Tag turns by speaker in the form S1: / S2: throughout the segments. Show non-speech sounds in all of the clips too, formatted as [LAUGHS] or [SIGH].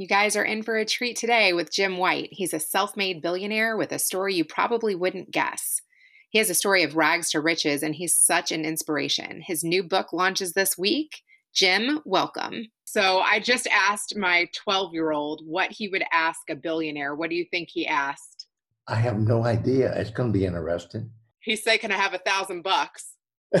S1: You guys are in for a treat today with Jim White. He's a self made billionaire with a story you probably wouldn't guess. He has a story of rags to riches, and he's such an inspiration. His new book launches this week. Jim, welcome. So, I just asked my 12 year old what he would ask a billionaire. What do you think he asked?
S2: I have no idea. It's going to be interesting.
S1: He said, Can I have a thousand bucks? [LAUGHS]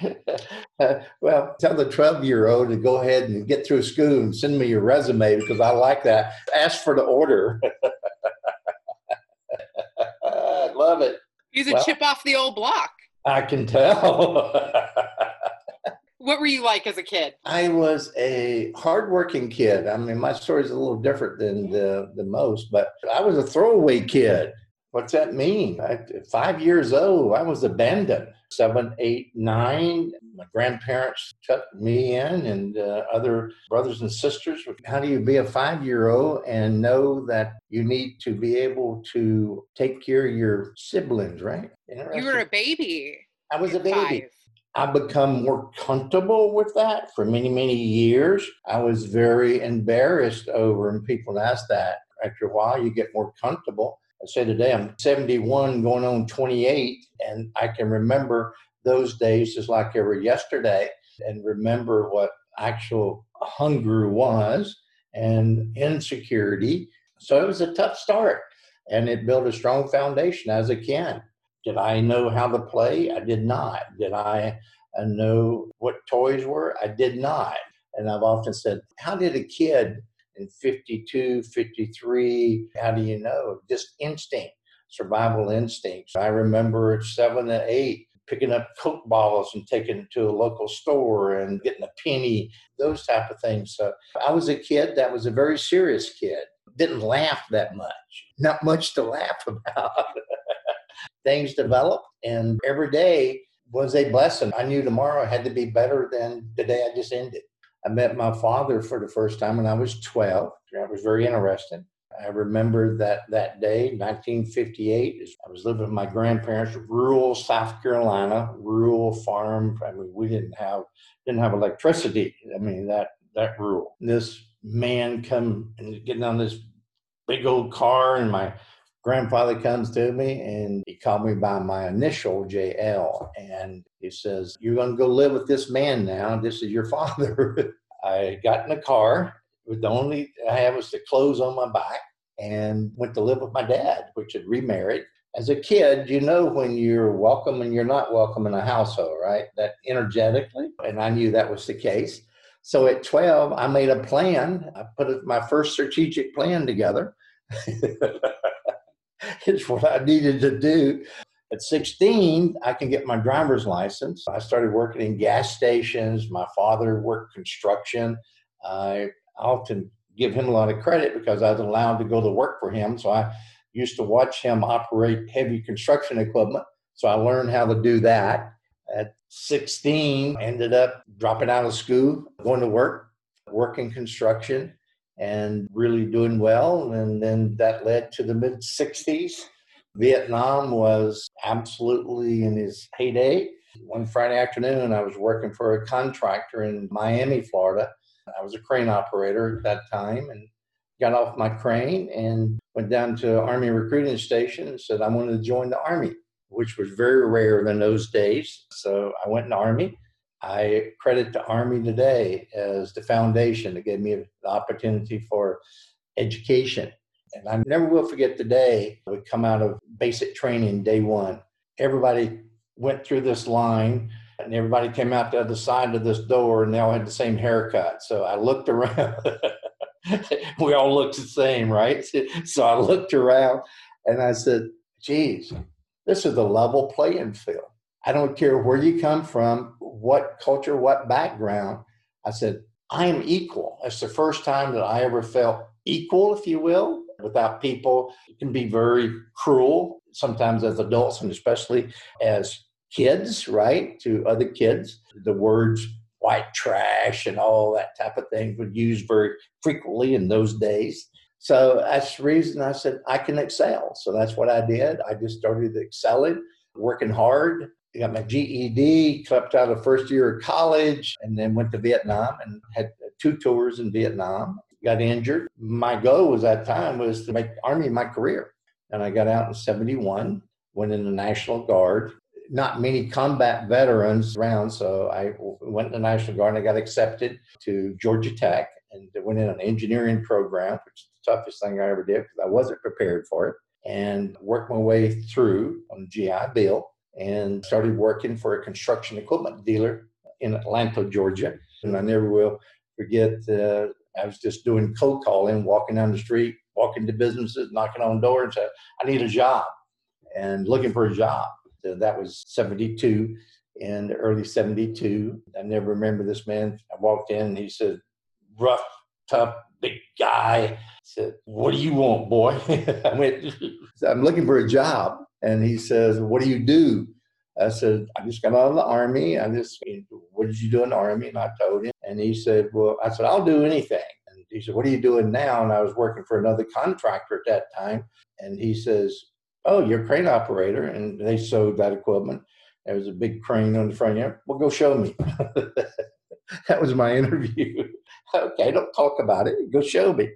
S1: [LAUGHS]
S2: well, tell the 12 year old to go ahead and get through school and send me your resume because I like that. Ask for the order. I [LAUGHS] love it.
S1: He's a well, chip off the old block.
S2: I can tell. [LAUGHS]
S1: what were you like as a kid?
S2: I was a hardworking kid. I mean, my story's a little different than the, the most, but I was a throwaway kid. What's that mean? I, five years old, I was abandoned. Seven, eight, nine, my grandparents took me in and uh, other brothers and sisters. How do you be a five year old and know that you need to be able to take care of your siblings, right?
S1: You were a baby.
S2: I was a baby. I become more comfortable with that for many, many years. I was very embarrassed over, and people ask that. After a while, you get more comfortable. I say today I'm 71 going on 28, and I can remember those days just like were yesterday and remember what actual hunger was and insecurity. So it was a tough start, and it built a strong foundation as a kid. Did I know how to play? I did not. Did I uh, know what toys were? I did not. And I've often said, how did a kid in 52, 53. How do you know? Just instinct, survival instincts. I remember at seven and eight, picking up Coke bottles and taking it to a local store and getting a penny, those type of things. So I was a kid that was a very serious kid. Didn't laugh that much. Not much to laugh [LAUGHS] about. things developed, and every day was a blessing. I knew tomorrow had to be better than the day I just ended. I met my father for the first time when I was 12. That was very interesting. I remember that that day, 1958, I was living with my grandparents, rural South Carolina, rural farm. I mean, we didn't have didn't have electricity. I mean, that that rural. This man come and getting on this big old car, and my grandfather comes to me and he called me by my initial JL and he says, You're going to go live with this man now. This is your father. [LAUGHS] I got in the car. The only I had was the clothes on my back and went to live with my dad, which had remarried. As a kid, you know when you're welcome and you're not welcome in a household, right? That energetically. And I knew that was the case. So at 12, I made a plan. I put my first strategic plan together. [LAUGHS] [LAUGHS] it's what I needed to do. At 16, I can get my driver's license. I started working in gas stations. My father worked construction. I often give him a lot of credit because I was allowed to go to work for him. So I used to watch him operate heavy construction equipment. So I learned how to do that. At 16, ended up dropping out of school, going to work, working construction and really doing well. And then that led to the mid 60s. Vietnam was absolutely in his heyday. One Friday afternoon, I was working for a contractor in Miami, Florida. I was a crane operator at that time and got off my crane and went down to Army recruiting station and said I wanted to join the Army, which was very rare in those days. So I went in the Army I credit the Army today as the foundation that gave me the opportunity for education. And I never will forget the day we come out of basic training day one. Everybody went through this line and everybody came out the other side of this door and they all had the same haircut. So I looked around. [LAUGHS] we all looked the same, right? [LAUGHS] So I looked around and I said, geez, this is a level playing field. I don't care where you come from, what culture, what background. I said, I am equal. It's the first time that I ever felt equal, if you will, without people. It can be very cruel sometimes as adults and especially as kids, right? To other kids. The words white trash and all that type of thing were used very frequently in those days. So that's the reason I said I can excel. So that's what I did. I just started excelling, working hard. I got my GED, slept out of first year of college, and then went to Vietnam and had two tours in Vietnam. Got injured. My goal was that time was to make Army my career. And I got out in 71, went in the National Guard. Not many combat veterans around, so I went in the National Guard and I got accepted to Georgia Tech and went in an engineering program, which is the toughest thing I ever did because I wasn't prepared for it, and worked my way through on GI Bill and started working for a construction equipment dealer in Atlanta, Georgia. And I never will forget, uh, I was just doing cold calling, walking down the street, walking to businesses, knocking on doors, and said, I need a job, and looking for a job. So that was 72 in the early 72. I never remember this man. I walked in and he said, rough, tough, big guy. I said, What do you want, boy? [LAUGHS] I went, [LAUGHS] I'm looking for a job. And he says, What do you do? I said, I just got out of the army. I just, what did you do in the army? And I told him. And he said, Well, I said, I'll do anything. And he said, What are you doing now? And I was working for another contractor at that time. And he says, Oh, you're a crane operator. And they sewed that equipment. There was a big crane on the front end. Well, go show me. [LAUGHS] that was my interview. [LAUGHS] okay, don't talk about it. Go show me.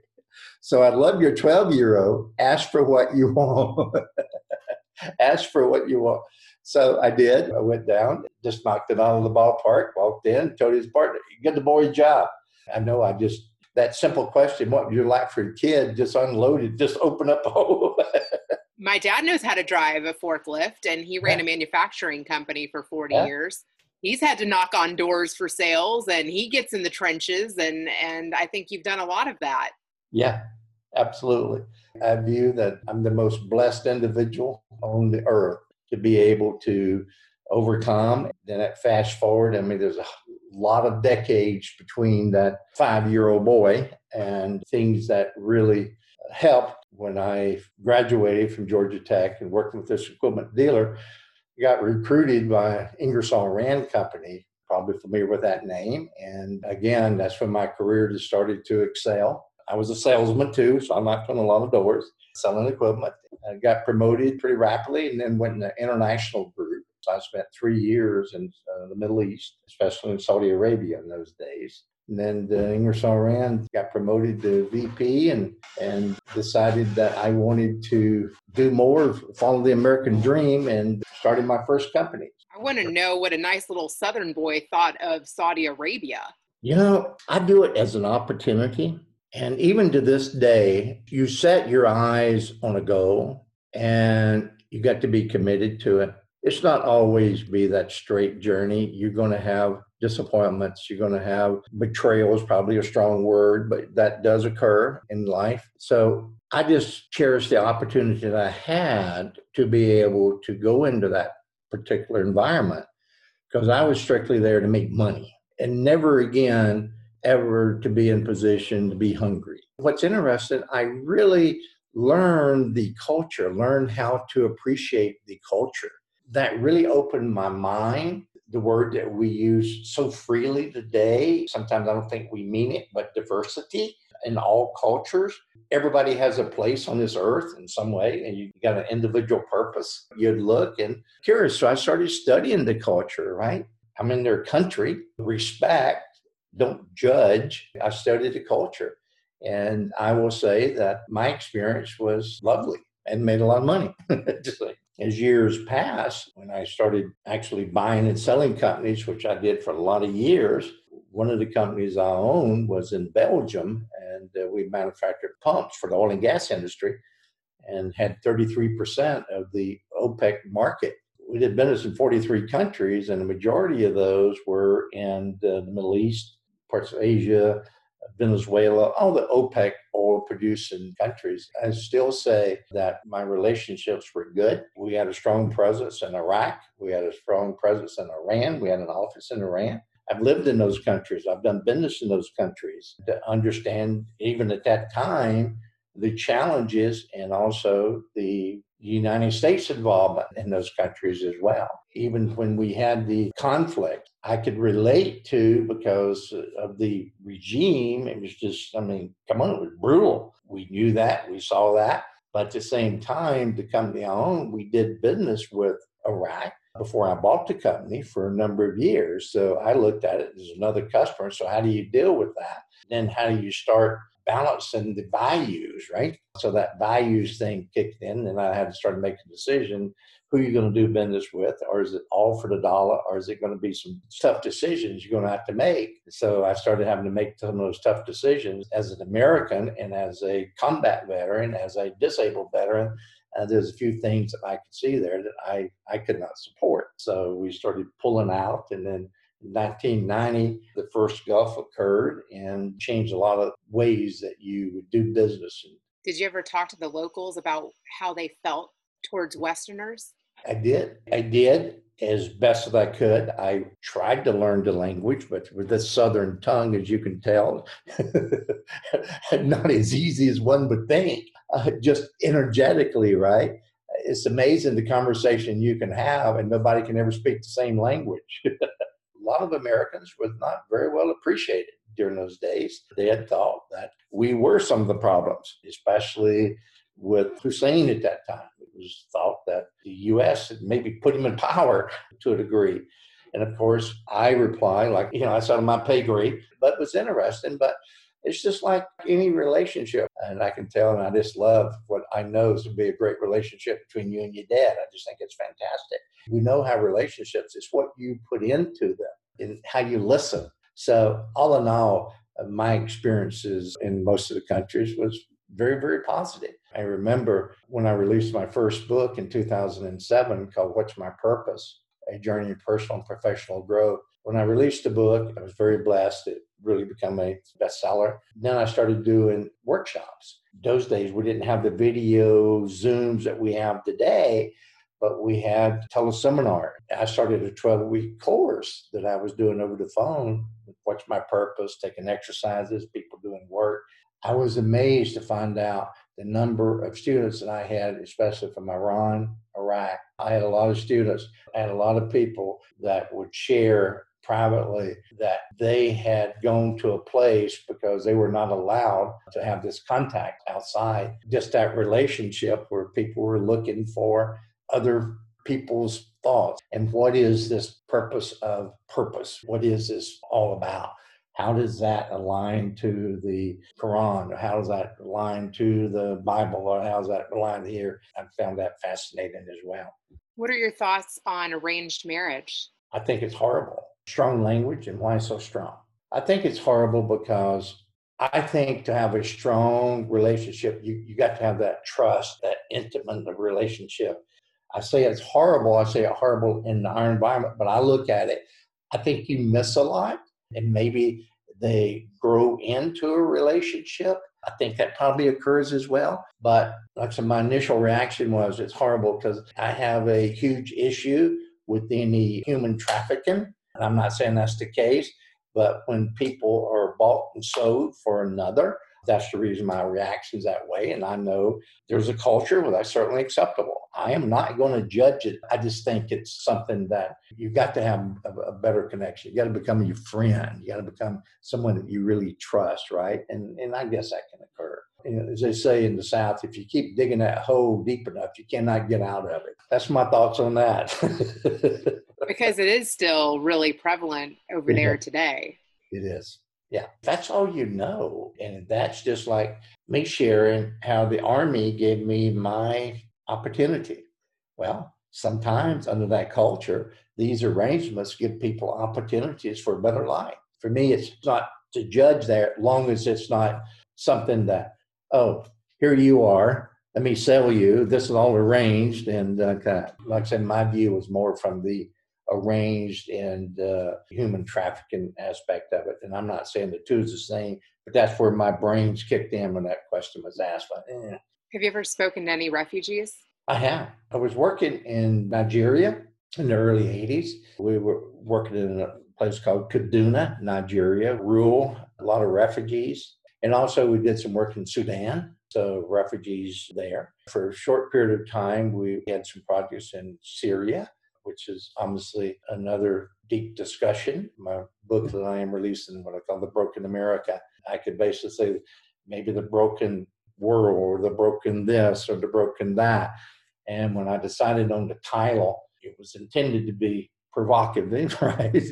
S2: So I love your 12 year old. Ask for what you [LAUGHS] want. [LAUGHS] Ask for what you want. So I did. I went down, just knocked it out of the ballpark, walked in, told his partner, get the boy a job. I know I just, that simple question, what would you like for a kid, just unloaded, just open up a hole. [LAUGHS]
S1: My dad knows how to drive a forklift and he ran yeah. a manufacturing company for 40 yeah. years. He's had to knock on doors for sales and he gets in the trenches and and I think you've done a lot of that.
S2: Yeah, absolutely. I view that I'm the most blessed individual on the earth to be able to overcome. Then at fast forward, I mean, there's a lot of decades between that five year old boy and things that really helped when I graduated from Georgia Tech and working with this equipment dealer. Got recruited by Ingersoll Rand Company, probably familiar with that name. And again, that's when my career just started to excel. I was a salesman too, so I knocked on a lot of doors selling equipment. I got promoted pretty rapidly and then went in the international group. So I spent three years in uh, the Middle East, especially in Saudi Arabia in those days. And then the Ingersoll Rand got promoted to VP and, and decided that I wanted to do more, follow the American dream, and started my first company.
S1: I want to know what a nice little Southern boy thought of Saudi Arabia.
S2: You know, I do it as an opportunity. And even to this day, you set your eyes on a goal and you got to be committed to it. It's not always be that straight journey. You're going to have disappointments. You're going to have betrayal is probably a strong word, but that does occur in life. So I just cherish the opportunity that I had to be able to go into that particular environment because I was strictly there to make money and never again ever to be in position to be hungry. What's interesting, I really learned the culture, learned how to appreciate the culture. That really opened my mind. The word that we use so freely today, sometimes I don't think we mean it, but diversity in all cultures. Everybody has a place on this earth in some way, and you've got an individual purpose. You'd look and curious. So I started studying the culture, right? I'm in their country, respect, don't judge. I studied the culture. And I will say that my experience was lovely and made a lot of money. [LAUGHS] as years passed, when I started actually buying and selling companies, which I did for a lot of years, one of the companies I owned was in Belgium, and uh, we manufactured pumps for the oil and gas industry and had 33% of the OPEC market. We did business in 43 countries, and the majority of those were in the Middle East, parts of Asia, Venezuela, all the OPEC oil producing countries. I still say that my relationships were good. We had a strong presence in Iraq. We had a strong presence in Iran. We had an office in Iran. I've lived in those countries. I've done business in those countries to understand, even at that time, the challenges and also the United States involvement in those countries as well. Even when we had the conflict, I could relate to because of the regime. It was just, I mean, come on, it was brutal. We knew that, we saw that. But at the same time, the company I own, we did business with Iraq before I bought the company for a number of years. So I looked at it as another customer. So how do you deal with that? Then how do you start balancing the values, right? So that values thing kicked in, and I had to start making a decision who you're going to do business with, or is it all for the dollar, or is it going to be some tough decisions you're going to have to make? So I started having to make some of those tough decisions as an American and as a combat veteran, as a disabled veteran. Uh, there's a few things that I could see there that I, I could not support. So we started pulling out, and then 1990, the first Gulf occurred and changed a lot of ways that you would do business.
S1: Did you ever talk to the locals about how they felt towards Westerners?
S2: I did. I did as best as I could. I tried to learn the language, but with the Southern tongue, as you can tell, [LAUGHS] not as easy as one would think. Uh, just energetically, right? It's amazing the conversation you can have, and nobody can ever speak the same language. [LAUGHS] lot of Americans was not very well appreciated during those days. They had thought that we were some of the problems, especially with Hussein at that time. It was thought that the U.S. had maybe put him in power to a degree. And of course, I reply like, you know, that's I said my pay grade, but was interesting. But it's just like any relationship. And I can tell, and I just love what I know is to be a great relationship between you and your dad. I just think it's fantastic. We know how relationships, it's what you put into them how you listen. So, all in all, uh, my experiences in most of the countries was very, very positive. I remember when I released my first book in 2007 called What's My Purpose? A Journey in Personal and Professional Growth. When I released the book, I was very blessed. It really became a bestseller. Then I started doing workshops. Those days we didn't have the video Zooms that we have today, but we had teleseminar. I started a 12 week course that I was doing over the phone. What's my purpose? Taking exercises, people doing work. I was amazed to find out the number of students that I had, especially from Iran, Iraq. I had a lot of students and a lot of people that would share privately that they had gone to a place because they were not allowed to have this contact outside. Just that relationship where people were looking for other people's thoughts. And what is this purpose of purpose? What is this all about? How does that align to the Quran? Or how does that align to the Bible? Or how does that align here? I found that fascinating as well.
S1: What are your thoughts on arranged marriage?
S2: I think it's horrible strong language and why so strong? I think it's horrible because I think to have a strong relationship, you, you got to have that trust, that intimate relationship. I say it's horrible. I say it horrible in our environment, but I look at it, I think you miss a lot and maybe they grow into a relationship. I think that probably occurs as well. But like I said, my initial reaction was it's horrible because I have a huge issue with any human trafficking. And I'm not saying that's the case, but when people are bought and sold for another, that's the reason my reaction is that way. And I know there's a culture where that's certainly acceptable. I am not going to judge it. I just think it's something that you've got to have a, a better connection. You got to become your friend. You got to become someone that you really trust, right? And and I guess that can occur. You know, as they say in the South, if you keep digging that hole deep enough, you cannot get out of it. That's my thoughts on that. [LAUGHS]
S1: because it is still really prevalent over there today.
S2: It is. Yeah, that's all you know. And that's just like me sharing how the Army gave me my opportunity. Well, sometimes under that culture, these arrangements give people opportunities for a better life. For me, it's not to judge that long as it's not something that, oh, here you are, let me sell you. This is all arranged. And uh, kind of, like I said, my view was more from the arranged and uh, human trafficking aspect of it. And I'm not saying the two is the same, but that's where my brains kicked in when that question was asked. But, eh.
S1: Have you ever spoken to any refugees?
S2: I have. I was working in Nigeria in the early 80s. We were working in a place called Kaduna, Nigeria, rural, a lot of refugees. And also, we did some work in Sudan, so refugees there. For a short period of time, we had some projects in Syria, which is obviously another deep discussion. My book that I am releasing, what I call The Broken America, I could basically say maybe the broken world or the broken this or the broken that. And when I decided on the title, it was intended to be provocative, [LAUGHS] right?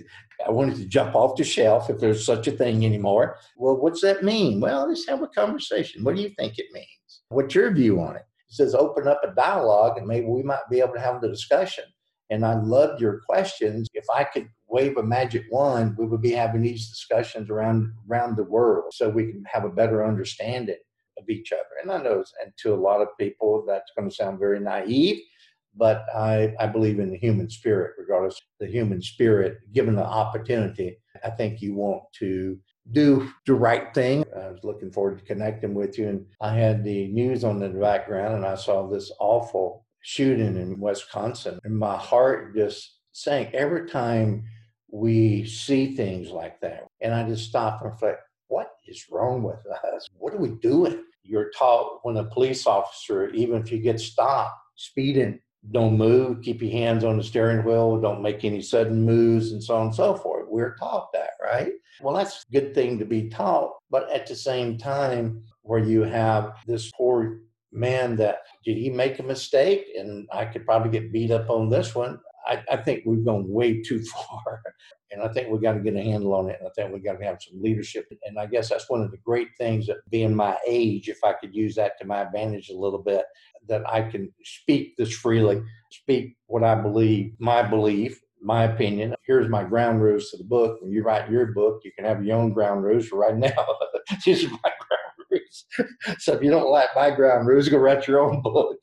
S2: I wanted to jump off the shelf if there's such a thing anymore. Well, what's that mean? Well, let's have a conversation. What do you think it means? What's your view on it? It says open up a dialogue and maybe we might be able to have the discussion. And I loved your questions. If I could wave a magic wand, we would be having these discussions around around the world so we can have a better understanding of each other. And I know, and to a lot of people, that's going to sound very naive but I, I believe in the human spirit, regardless the human spirit, given the opportunity, I think you want to do the right thing. I was looking forward to connecting with you. And I had the news on in the background and I saw this awful shooting in Wisconsin. And my heart just sank every time we see things like that. And I just stop and reflect, what is wrong with us? What are we doing? You're taught when a police officer, even if you get stopped speeding, don't move, keep your hands on the steering wheel, don't make any sudden moves, and so on and so forth. We're taught that, right? Well, that's a good thing to be taught. But at the same time, where you have this poor man that did he make a mistake? And I could probably get beat up on this one. I, I think we've gone way too [LAUGHS] far. And I think we got to get a handle on it. And I think we got to have some leadership. And I guess that's one of the great things that being my age, if I could use that to my advantage a little bit, that I can speak this freely, speak what I believe, my belief, my opinion. Here's my ground rules to the book. When you write your book, you can have your own ground rules. Right now, [LAUGHS] these are my ground [LAUGHS] so if you don't like my ground rules, go write your own [LAUGHS] book.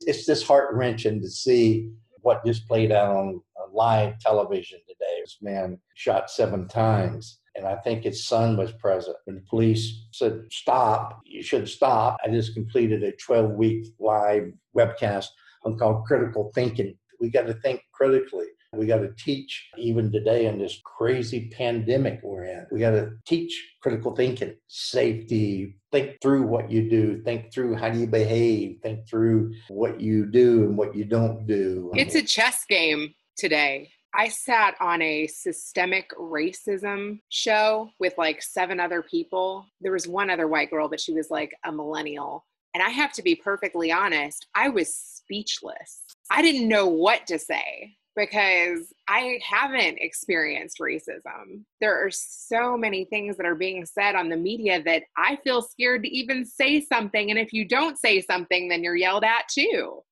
S2: it's just heart wrenching to see what just played out on live television today. This man shot seven times. And I think his son was present. When the police said, Stop, you should stop. I just completed a 12 week live webcast on called Critical Thinking. We got to think critically. We got to teach, even today in this crazy pandemic we're in, we got to teach critical thinking, safety, think through what you do, think through how you behave, think through what you do and what you don't do.
S1: It's a chess game today. I sat on a systemic racism show with like seven other people. There was one other white girl, but she was like a millennial. And I have to be perfectly honest, I was speechless. I didn't know what to say because I haven't experienced racism. There are so many things that are being said on the media that I feel scared to even say something. And if you don't say something, then you're yelled at too.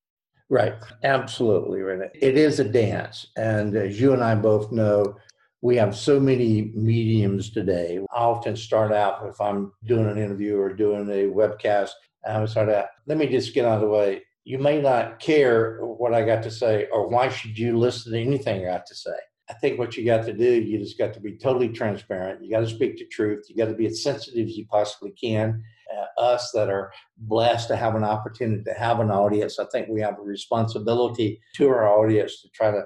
S2: Right, absolutely, Renee. It is a dance. And as you and I both know, we have so many mediums today. I often start out, if I'm doing an interview or doing a webcast, I would start out, let me just get out of the way. You may not care what I got to say, or why should you listen to anything I got to say? I think what you got to do, you just got to be totally transparent. You got to speak the truth. You got to be as sensitive as you possibly can uh, us that are blessed to have an opportunity to have an audience, I think we have a responsibility to our audience to try to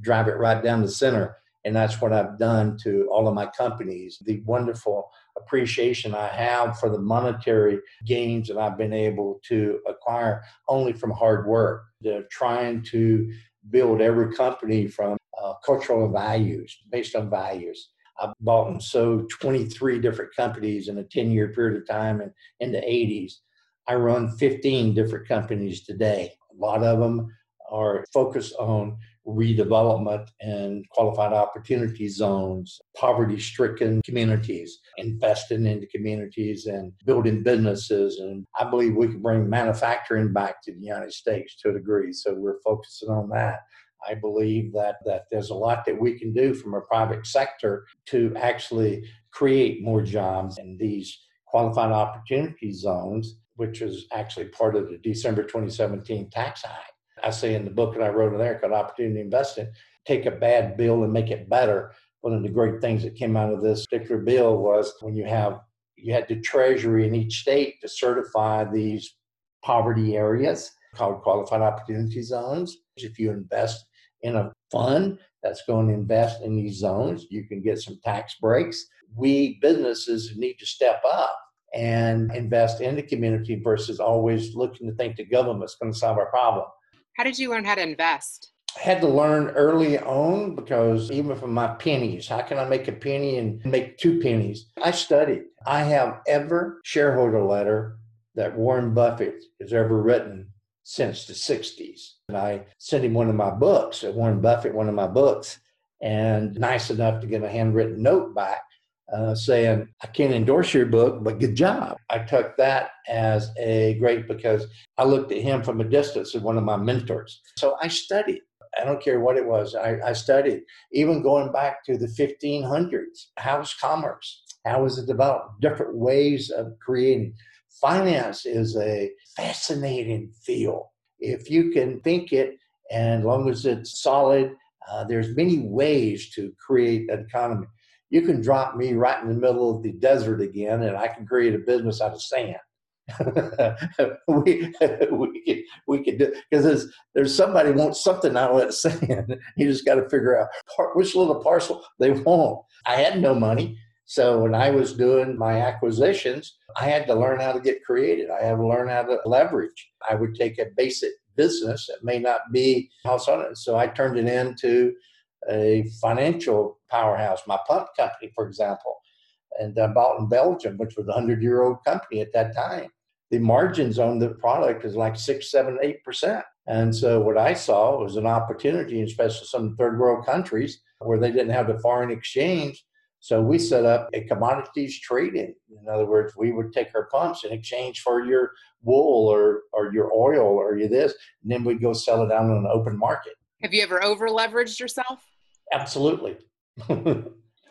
S2: drive it right down the center. And that's what I've done to all of my companies. The wonderful appreciation I have for the monetary gains that I've been able to acquire only from hard work. They're trying to build every company from uh, cultural values, based on values. I bought and sold 23 different companies in a 10 year period of time and in the 80s. I run 15 different companies today. A lot of them are focused on redevelopment and qualified opportunity zones, poverty stricken communities, investing into communities and building businesses. And I believe we can bring manufacturing back to the United States to a degree. So we're focusing on that. I believe that, that there's a lot that we can do from a private sector to actually create more jobs in these qualified opportunity zones, which is actually part of the December 2017 Tax Act. I say in the book that I wrote in there called Opportunity Investing, take a bad bill and make it better. One of the great things that came out of this particular bill was when you have you had the treasury in each state to certify these poverty areas called qualified opportunity zones. If you invest in a fund that's going to invest in these zones. You can get some tax breaks. We businesses need to step up and invest in the community versus always looking to think the government's going to solve our problem.
S1: How did you learn how to invest?
S2: I had to learn early on because even from my pennies, how can I make a penny and make two pennies? I studied. I have ever shareholder letter that Warren Buffett has ever written since the 60s. And I sent him one of my books, Warren Buffett, one of my books, and nice enough to get a handwritten note back uh, saying, I can't endorse your book, but good job. I took that as a great because I looked at him from a distance as one of my mentors. So I studied. I don't care what it was. I, I studied, even going back to the 1500s. How was commerce? How was it developed? Different ways of creating. Finance is a fascinating field. If you can think it, and as long as it's solid, uh, there's many ways to create an economy. You can drop me right in the middle of the desert again, and I can create a business out of sand. [LAUGHS] we [LAUGHS] we could, we could do because there's somebody wants something out of that sand. [LAUGHS] You just got to figure out which little parcel they want. I had no money, so when I was doing my acquisitions, I had to learn how to get creative. I had to learn how to leverage. I would take a basic business that may not be house on it, so I turned it into a financial powerhouse. My pump company, for example and I bought in Belgium, which was a hundred year old company at that time. The margins on the product is like six, seven, eight percent. And so what I saw was an opportunity, especially some third world countries where they didn't have the foreign exchange. So we set up a commodities trading. In other words, we would take our pumps in exchange for your wool or, or your oil or your this, and then we'd go sell it down on an open market.
S1: Have you ever over leveraged yourself?
S2: Absolutely.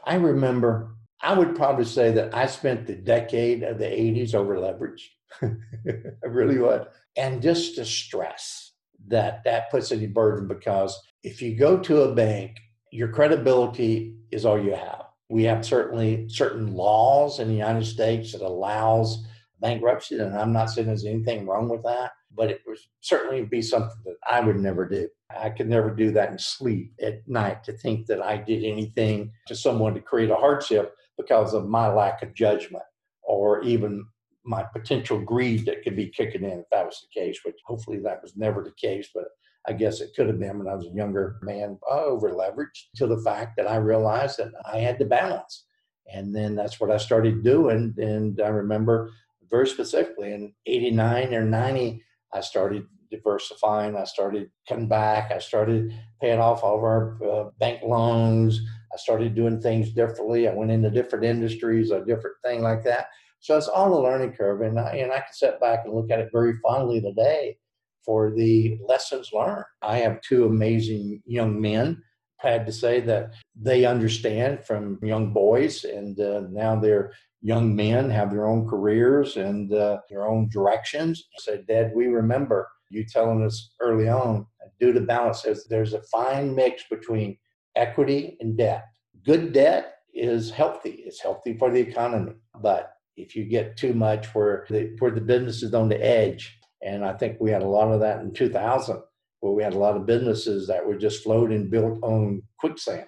S2: I remember I would probably say that I spent the decade of the 80s over leverage. [LAUGHS] I really would. And just the stress that that puts any burden because if you go to a bank, your credibility is all you have. We have certainly certain laws in the United States that allows bankruptcy, and I'm not saying there's anything wrong with that, but it would certainly be something that I would never do. I could never do that and sleep at night to think that I did anything to someone to create a hardship because of my lack of judgment or even my potential greed that could be kicking in if that was the case, which hopefully that was never the case, but I guess it could have been when I was a younger man, over leveraged to the fact that I realized that I had to balance. And then that's what I started doing. And I remember very specifically in 89 or 90, I started diversifying. I started coming back. I started paying off all of our uh, bank loans. I started doing things differently. I went into different industries, a different thing like that. So it's all a learning curve, and I, and I can sit back and look at it very fondly today for the lessons learned. I have two amazing young men. Had to say that they understand from young boys, and uh, now they're young men, have their own careers and uh, their own directions. Said, Dad, we remember you telling us early on, due to balance, there's a fine mix between equity and debt. Good debt is healthy. It's healthy for the economy. But if you get too much where the, where the business is on the edge, and I think we had a lot of that in 2000, where we had a lot of businesses that were just floating built on quicksand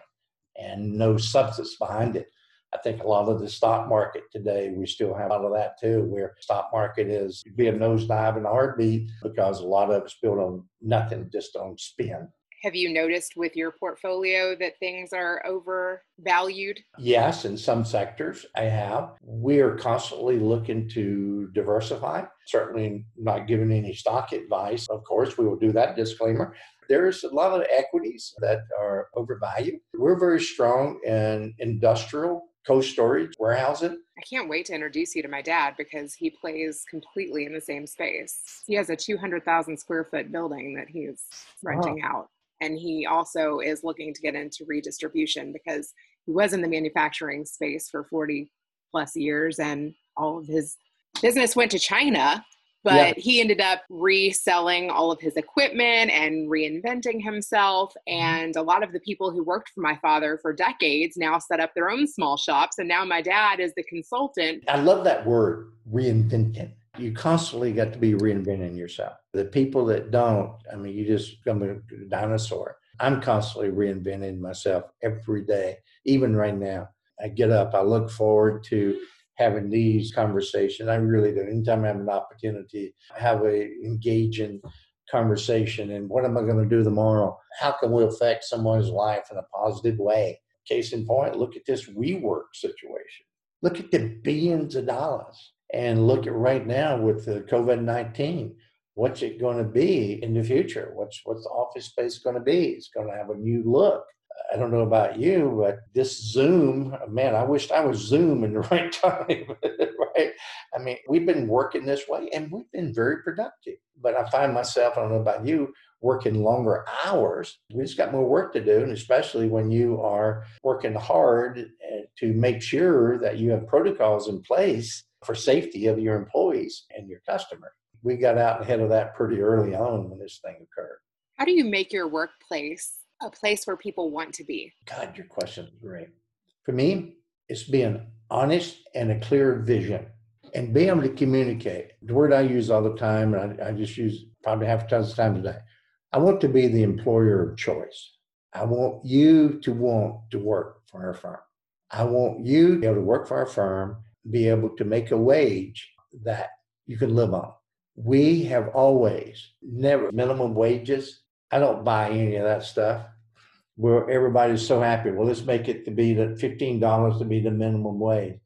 S2: and no substance behind it. I think a lot of the stock market today, we still have a lot of that too, where stock market is be a nosedive in a heartbeat because a lot of it's built on nothing, just on spin.
S1: Have you noticed with your portfolio that things are overvalued?
S2: Yes, in some sectors I have. We are constantly looking to diversify. Certainly not giving any stock advice. Of course, we will do that disclaimer. There's a lot of equities that are overvalued. We're very strong in industrial cold storage, warehousing.
S1: I can't wait to introduce you to my dad because he plays completely in the same space. He has a 200,000 square foot building that he's ah. renting wow. out and he also is looking to get into redistribution because he was in the manufacturing space for 40 plus years and all of his business went to China but yeah. he ended up reselling all of his equipment and reinventing himself mm-hmm. and a lot of the people who worked for my father for decades now set up their own small shops and now my dad is the consultant
S2: i love that word reinventing you constantly got to be reinventing yourself. The people that don't, I mean, you just become a dinosaur. I'm constantly reinventing myself every day, even right now. I get up, I look forward to having these conversations. I really do. Anytime I have an opportunity, have a engaging conversation and what am I going to do tomorrow? How can we affect someone's life in a positive way? Case in point, look at this WeWork situation. Look at the billions of dollars. And look at right now with the COVID 19 what's it going to be in the future? What's what's the office space going to be? It's going to have a new look. I don't know about you, but this Zoom, man, I wished I was Zoom in the [LAUGHS] right time, right? I mean, we've been working this way and we've been very productive. But I find myself, I don't know about you, working longer hours. We just got more work to do, and especially when you are working hard eh, to make sure that you have protocols in place for safety of your employees and your customer we got out ahead of that pretty early on when this thing occurred.
S1: How do you make your workplace a place where people want to be?
S2: God, your question is great. For me, it's being honest and a clear vision and being able to communicate. The word I use all the time, and I, I just use probably half a dozen times a day. I want to be the employer of choice. I want you to want to work for our firm. I want you to be able to work for our firm, be able to make a wage that you can live on we have always never minimum wages. I don't buy any of that stuff. Where everybody's so happy. Well, let's make it to be fifteen dollars to be the minimum wage.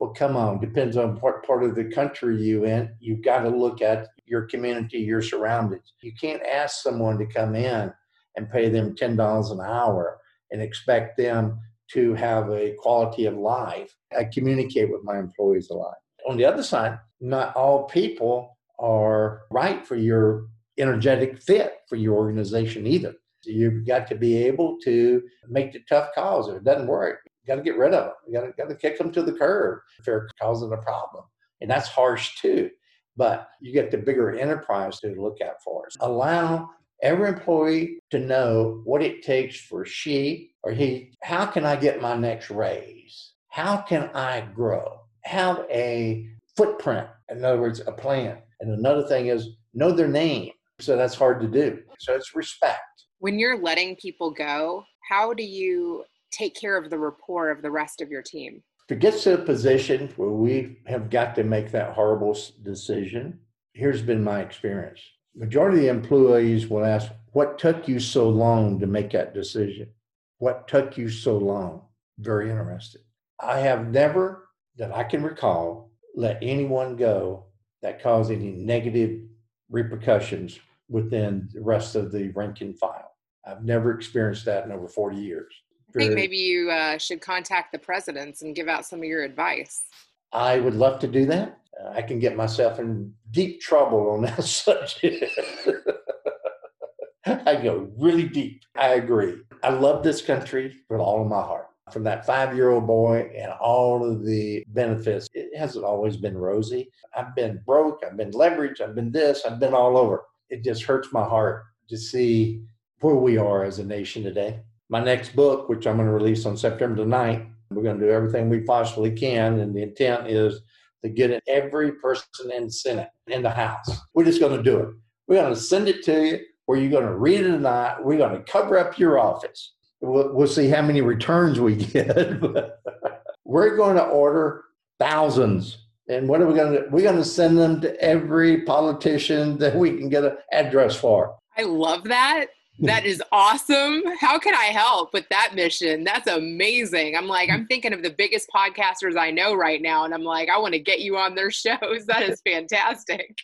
S2: Well, come on, depends on what part of the country you in. You've got to look at your community, your surroundings. You can't ask someone to come in and pay them ten dollars an hour and expect them to have a quality of life. I communicate with my employees a lot. On the other side, not all people are right for your energetic fit for your organization either. You've got to be able to make the tough calls. If it doesn't work, you got to get rid of them. You got to, got to kick them to the curb if they're causing a problem. And that's harsh too. But you get the bigger enterprise to look out for us. Allow every employee to know what it takes for she or he, how can I get my next raise? How can I grow? Have a footprint, in other words, a plan. And another thing is know their name. So that's hard to do. So it's respect.
S1: When you're letting people go, how do you take care of the rapport of the rest of your team?
S2: To get to a position where we have got to make that horrible decision, here's been my experience. Majority of the employees will ask, What took you so long to make that decision? What took you so long? Very interested. I have never, that I can recall, let anyone go that caused any negative repercussions within the rest of the rank and file. I've never experienced that in over 40 years.
S1: I think maybe you uh, should contact the presidents and give out some of your advice.
S2: I would love to do that. Uh, I can get myself in deep trouble on that [LAUGHS] subject. I go really deep. I agree. I love this country with all of my heart from that five year old boy and all of the benefits. It hasn't always been rosy. I've been broke, I've been leveraged, I've been this, I've been all over. It just hurts my heart to see where we are as a nation today. My next book, which I'm going to release on September the 9th, we're going to do everything we possibly can. And the intent is to get it every person in the Senate, in the House. We're just going to do it. We're going to send it to you, or you're going to read it not. We're going to cover up your office We'll, we'll see how many returns we [LAUGHS] get. We're going to order thousands. And what are we going to do? We're going to send them to every politician that we can get an address for.
S1: I love that. That is awesome. How can I help with that mission? That's amazing. I'm like, I'm thinking of the biggest podcasters I know right now, and I'm like, I want to get you on their [LAUGHS] shows. That is fantastic.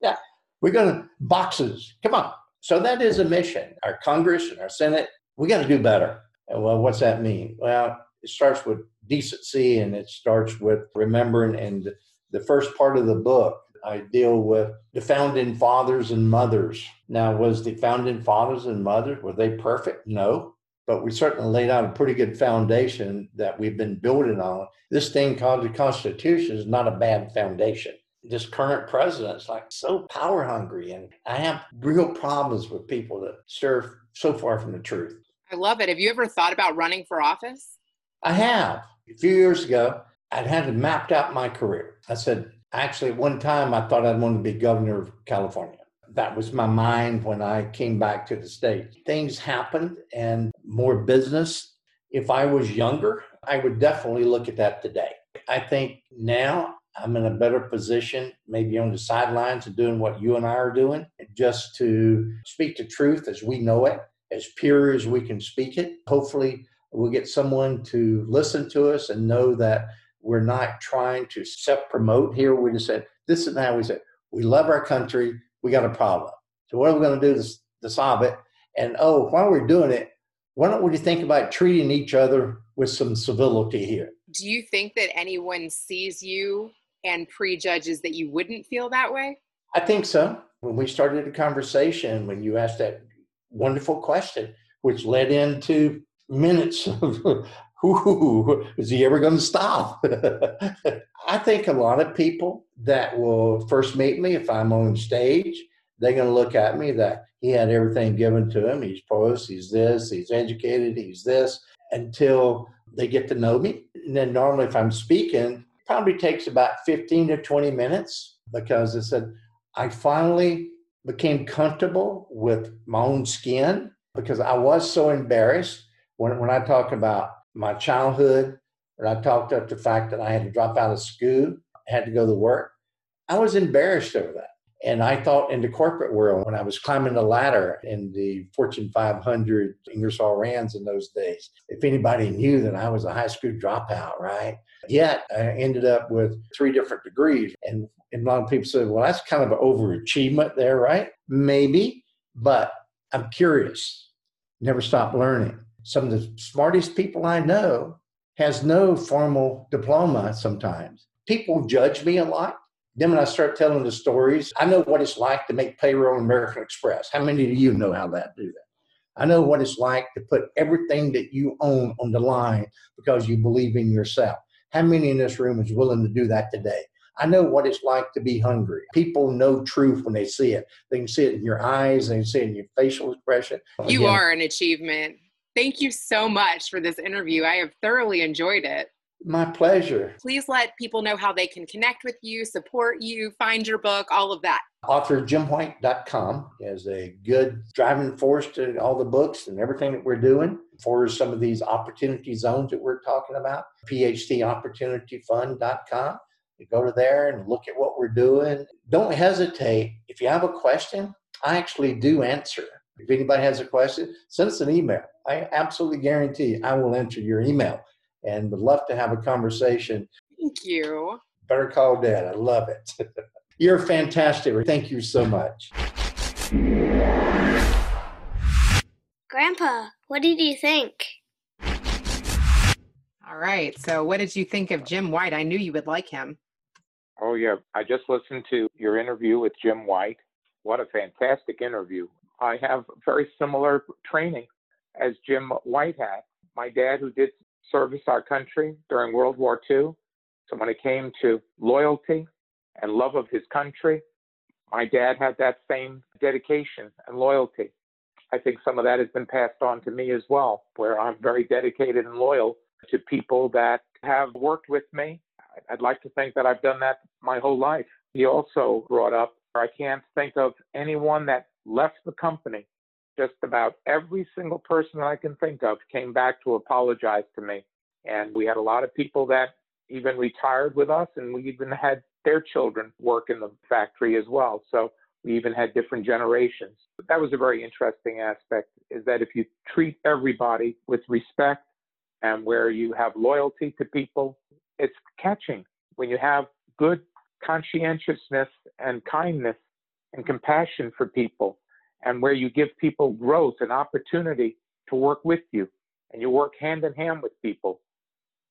S2: Yeah, we're to boxes. Come on. So that is a mission. Our Congress and our Senate we got to do better. Well, what's that mean? Well, it starts with decency and it starts with remembering. And the first part of the book, I deal with the founding fathers and mothers. Now, was the founding fathers and mothers, were they perfect? No. But we certainly laid out a pretty good foundation that we've been building on. This thing called the Constitution is not a bad foundation this current president's like so power hungry and i have real problems with people that serve so far from the truth
S1: I love it. Have you ever thought about running for office?
S2: I have. A few years ago, I'd had mapped out my career. I said, actually, at one time, I thought I'd want to be governor of California. That was my mind when I came back to the States. Things happened and more business. If I was younger, I would definitely look at that today. I think now I'm in a better position, maybe on the sidelines of doing what you and I are doing, just to speak the truth as we know it, as pure as we can speak it. Hopefully, we'll get someone to listen to us and know that we're not trying to self promote here. We just said, this is how we said, we love our country, we got a problem. So, what are we going to do to, to solve it? And oh, while we're doing it, why don't we think about treating each other with some civility here?
S1: Do you think that anyone sees you and prejudges that you wouldn't feel that way?
S2: I think so. When we started the conversation, when you asked that wonderful question, which led into minutes [LAUGHS] of, Ooh, is he ever going to stop? [LAUGHS] I think a lot of people that will first meet me if I'm on stage, they're going to look at me that he had everything given to him. He's post, he's this, he's educated, he's this, until they get to know me. And then normally, if I'm speaking, probably takes about 15 to 20 minutes because I said, I finally became comfortable with my own skin because I was so embarrassed when, when I talk about my childhood, when I talked up the fact that I had to drop out of school, had to go to work. I was embarrassed over that. And I thought in the corporate world, when I was climbing the ladder in the Fortune 500 Ingersoll Rands in those days, if anybody knew that I was a high school dropout, right? Yet I ended up with three different degrees. And, and a lot of people said, well, that's kind of an overachievement there, right? Maybe, but I'm curious. Never stop learning. Some of the smartest people I know has no formal diploma sometimes. People judge me a lot then when I start telling the stories, I know what it's like to make payroll in American Express. How many of you know how that do that? I know what it's like to put everything that you own on the line because you believe in yourself. How many in this room is willing to do that today? I know what it's like to be hungry. People know truth when they see it. They can see it in your eyes, they can see it in your facial expression.
S1: You Again, are an achievement. Thank you so much for this interview. I have thoroughly enjoyed it.
S2: My pleasure.
S1: Please let people know how they can connect with you, support you, find your book, all of that.
S2: AuthorJimWhite.com is a good driving force to all the books and everything that we're doing for some of these opportunity zones that we're talking about. PhDOpportunityFund.com. You go to there and look at what we're doing. Don't hesitate. If you have a question, I actually do answer. If anybody has a question, send us an email. I absolutely guarantee I will answer your email and would love to have a conversation.
S1: Thank you.
S2: Better call dad. I love it. [LAUGHS] You're fantastic. Thank you so much.
S3: Grandpa, what did you think?
S4: All right. So, what did you think of Jim White? I knew you would like him.
S5: Oh, yeah. I just listened to your interview with Jim White. What a fantastic interview. I have very similar training as Jim White had. My dad, who did service our country during World War II. So when it came to loyalty and love of his country, my dad had that same dedication and loyalty. I think some of that has been passed on to me as well, where I'm very dedicated and loyal to people that have worked with me. I'd like to think that I've done that my whole life. He also brought up, I can't think of anyone that left the company just about every single person I can think of came back to apologize to me. And we had a lot of people that even retired with us, and we even had their children work in the factory as well. So we even had different generations. But that was a very interesting aspect is that if you treat everybody with respect and where you have loyalty to people, it's catching. When you have good conscientiousness and kindness and compassion for people, and where you give people growth and opportunity to work with you and you work hand in hand with people.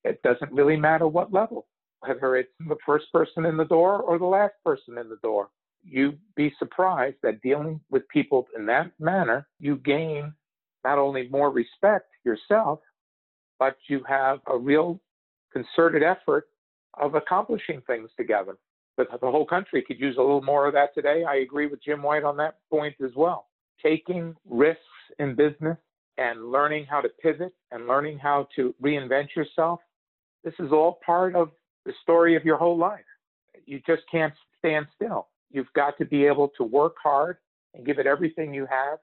S5: It doesn't really matter what level, whether it's the first person in the door or the last person in the door. You'd be surprised that dealing with people in that manner, you gain not only more respect yourself, but you have a real concerted effort of accomplishing things together but the whole country could use a little more of that today. I agree with Jim White on that point as well. Taking risks in business and learning how to pivot and learning how to reinvent yourself. This is all part of the story of your whole life. You just can't stand still. You've got to be able to work hard and give it everything you have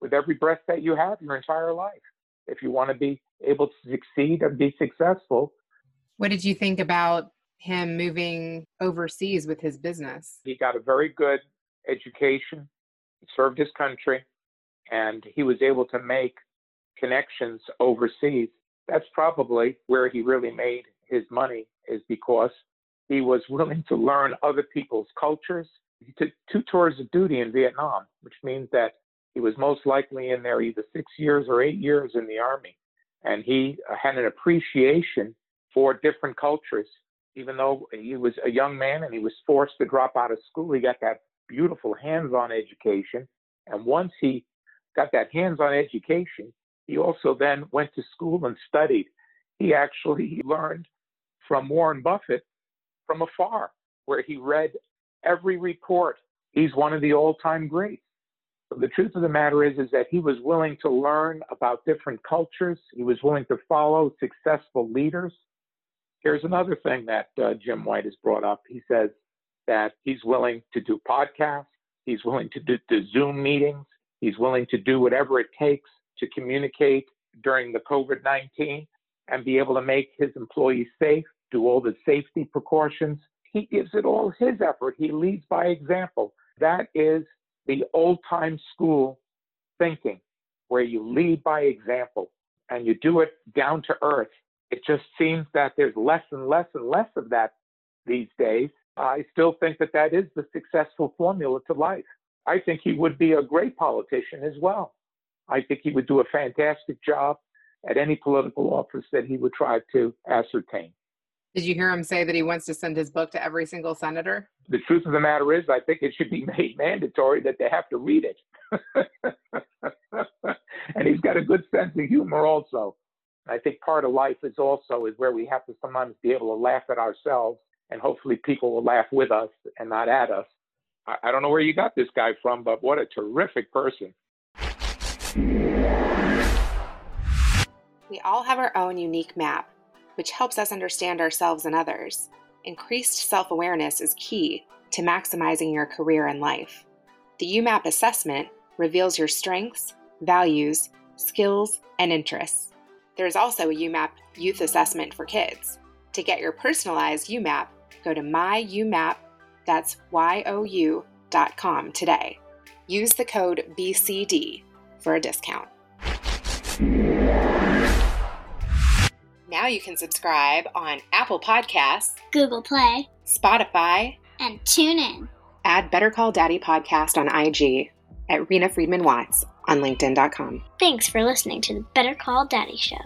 S5: with every breath that you have your entire life. If you want to be able to succeed and be successful.
S4: What did you think about him moving overseas with his business?
S5: He got a very good education, he served his country, and he was able to make connections overseas. That's probably where he really made his money, is because he was willing to learn other people's cultures. He took two tours of duty in Vietnam, which means that he was most likely in there either six years or eight years in the army. And he had an appreciation for different cultures. Even though he was a young man and he was forced to drop out of school, he got that beautiful hands on education. And once he got that hands on education, he also then went to school and studied. He actually learned from Warren Buffett from afar, where he read every report. He's one of the all time greats. The truth of the matter is, is that he was willing to learn about different cultures. He was willing to follow successful leaders. Here's another thing that uh, Jim White has brought up. He says that he's willing to do podcasts. He's willing to do, do Zoom meetings. He's willing to do whatever it takes to communicate during the COVID 19 and be able to make his employees safe, do all the safety precautions. He gives it all his effort. He leads by example. That is the old time school thinking where you lead by example and you do it down to earth. It just seems that there's less and less and less of that these days. I still think that that is the successful formula to life. I think he would be a great politician as well. I think he would do a fantastic job at any political office that he would try to ascertain.
S4: Did you hear him say that he wants to send his book to every single senator?
S5: The truth of the matter is, I think it should be [LAUGHS] made mandatory that they have to read it. [LAUGHS] and he's got a good sense of humor also. I think part of life is also is where we have to sometimes be able to laugh at ourselves and hopefully people will laugh with us and not at us. I, I don't know where you got this guy from, but what a terrific person.
S1: We all have our own unique map which helps us understand ourselves and others. Increased self awareness is key to maximizing your career and life. The YouMap assessment reveals your strengths, values, skills, and interests. There is also a YouMap youth assessment for kids. To get your personalized YouMap, go to myumap, that's Y-O-U.com today. Use the code BCD for a discount. Now you can subscribe on Apple Podcasts,
S3: Google Play,
S1: Spotify,
S3: and tune in.
S1: Add Better Call Daddy podcast on IG at Rena Friedman Watts on LinkedIn.com.
S3: Thanks for listening to the Better Call Daddy Show.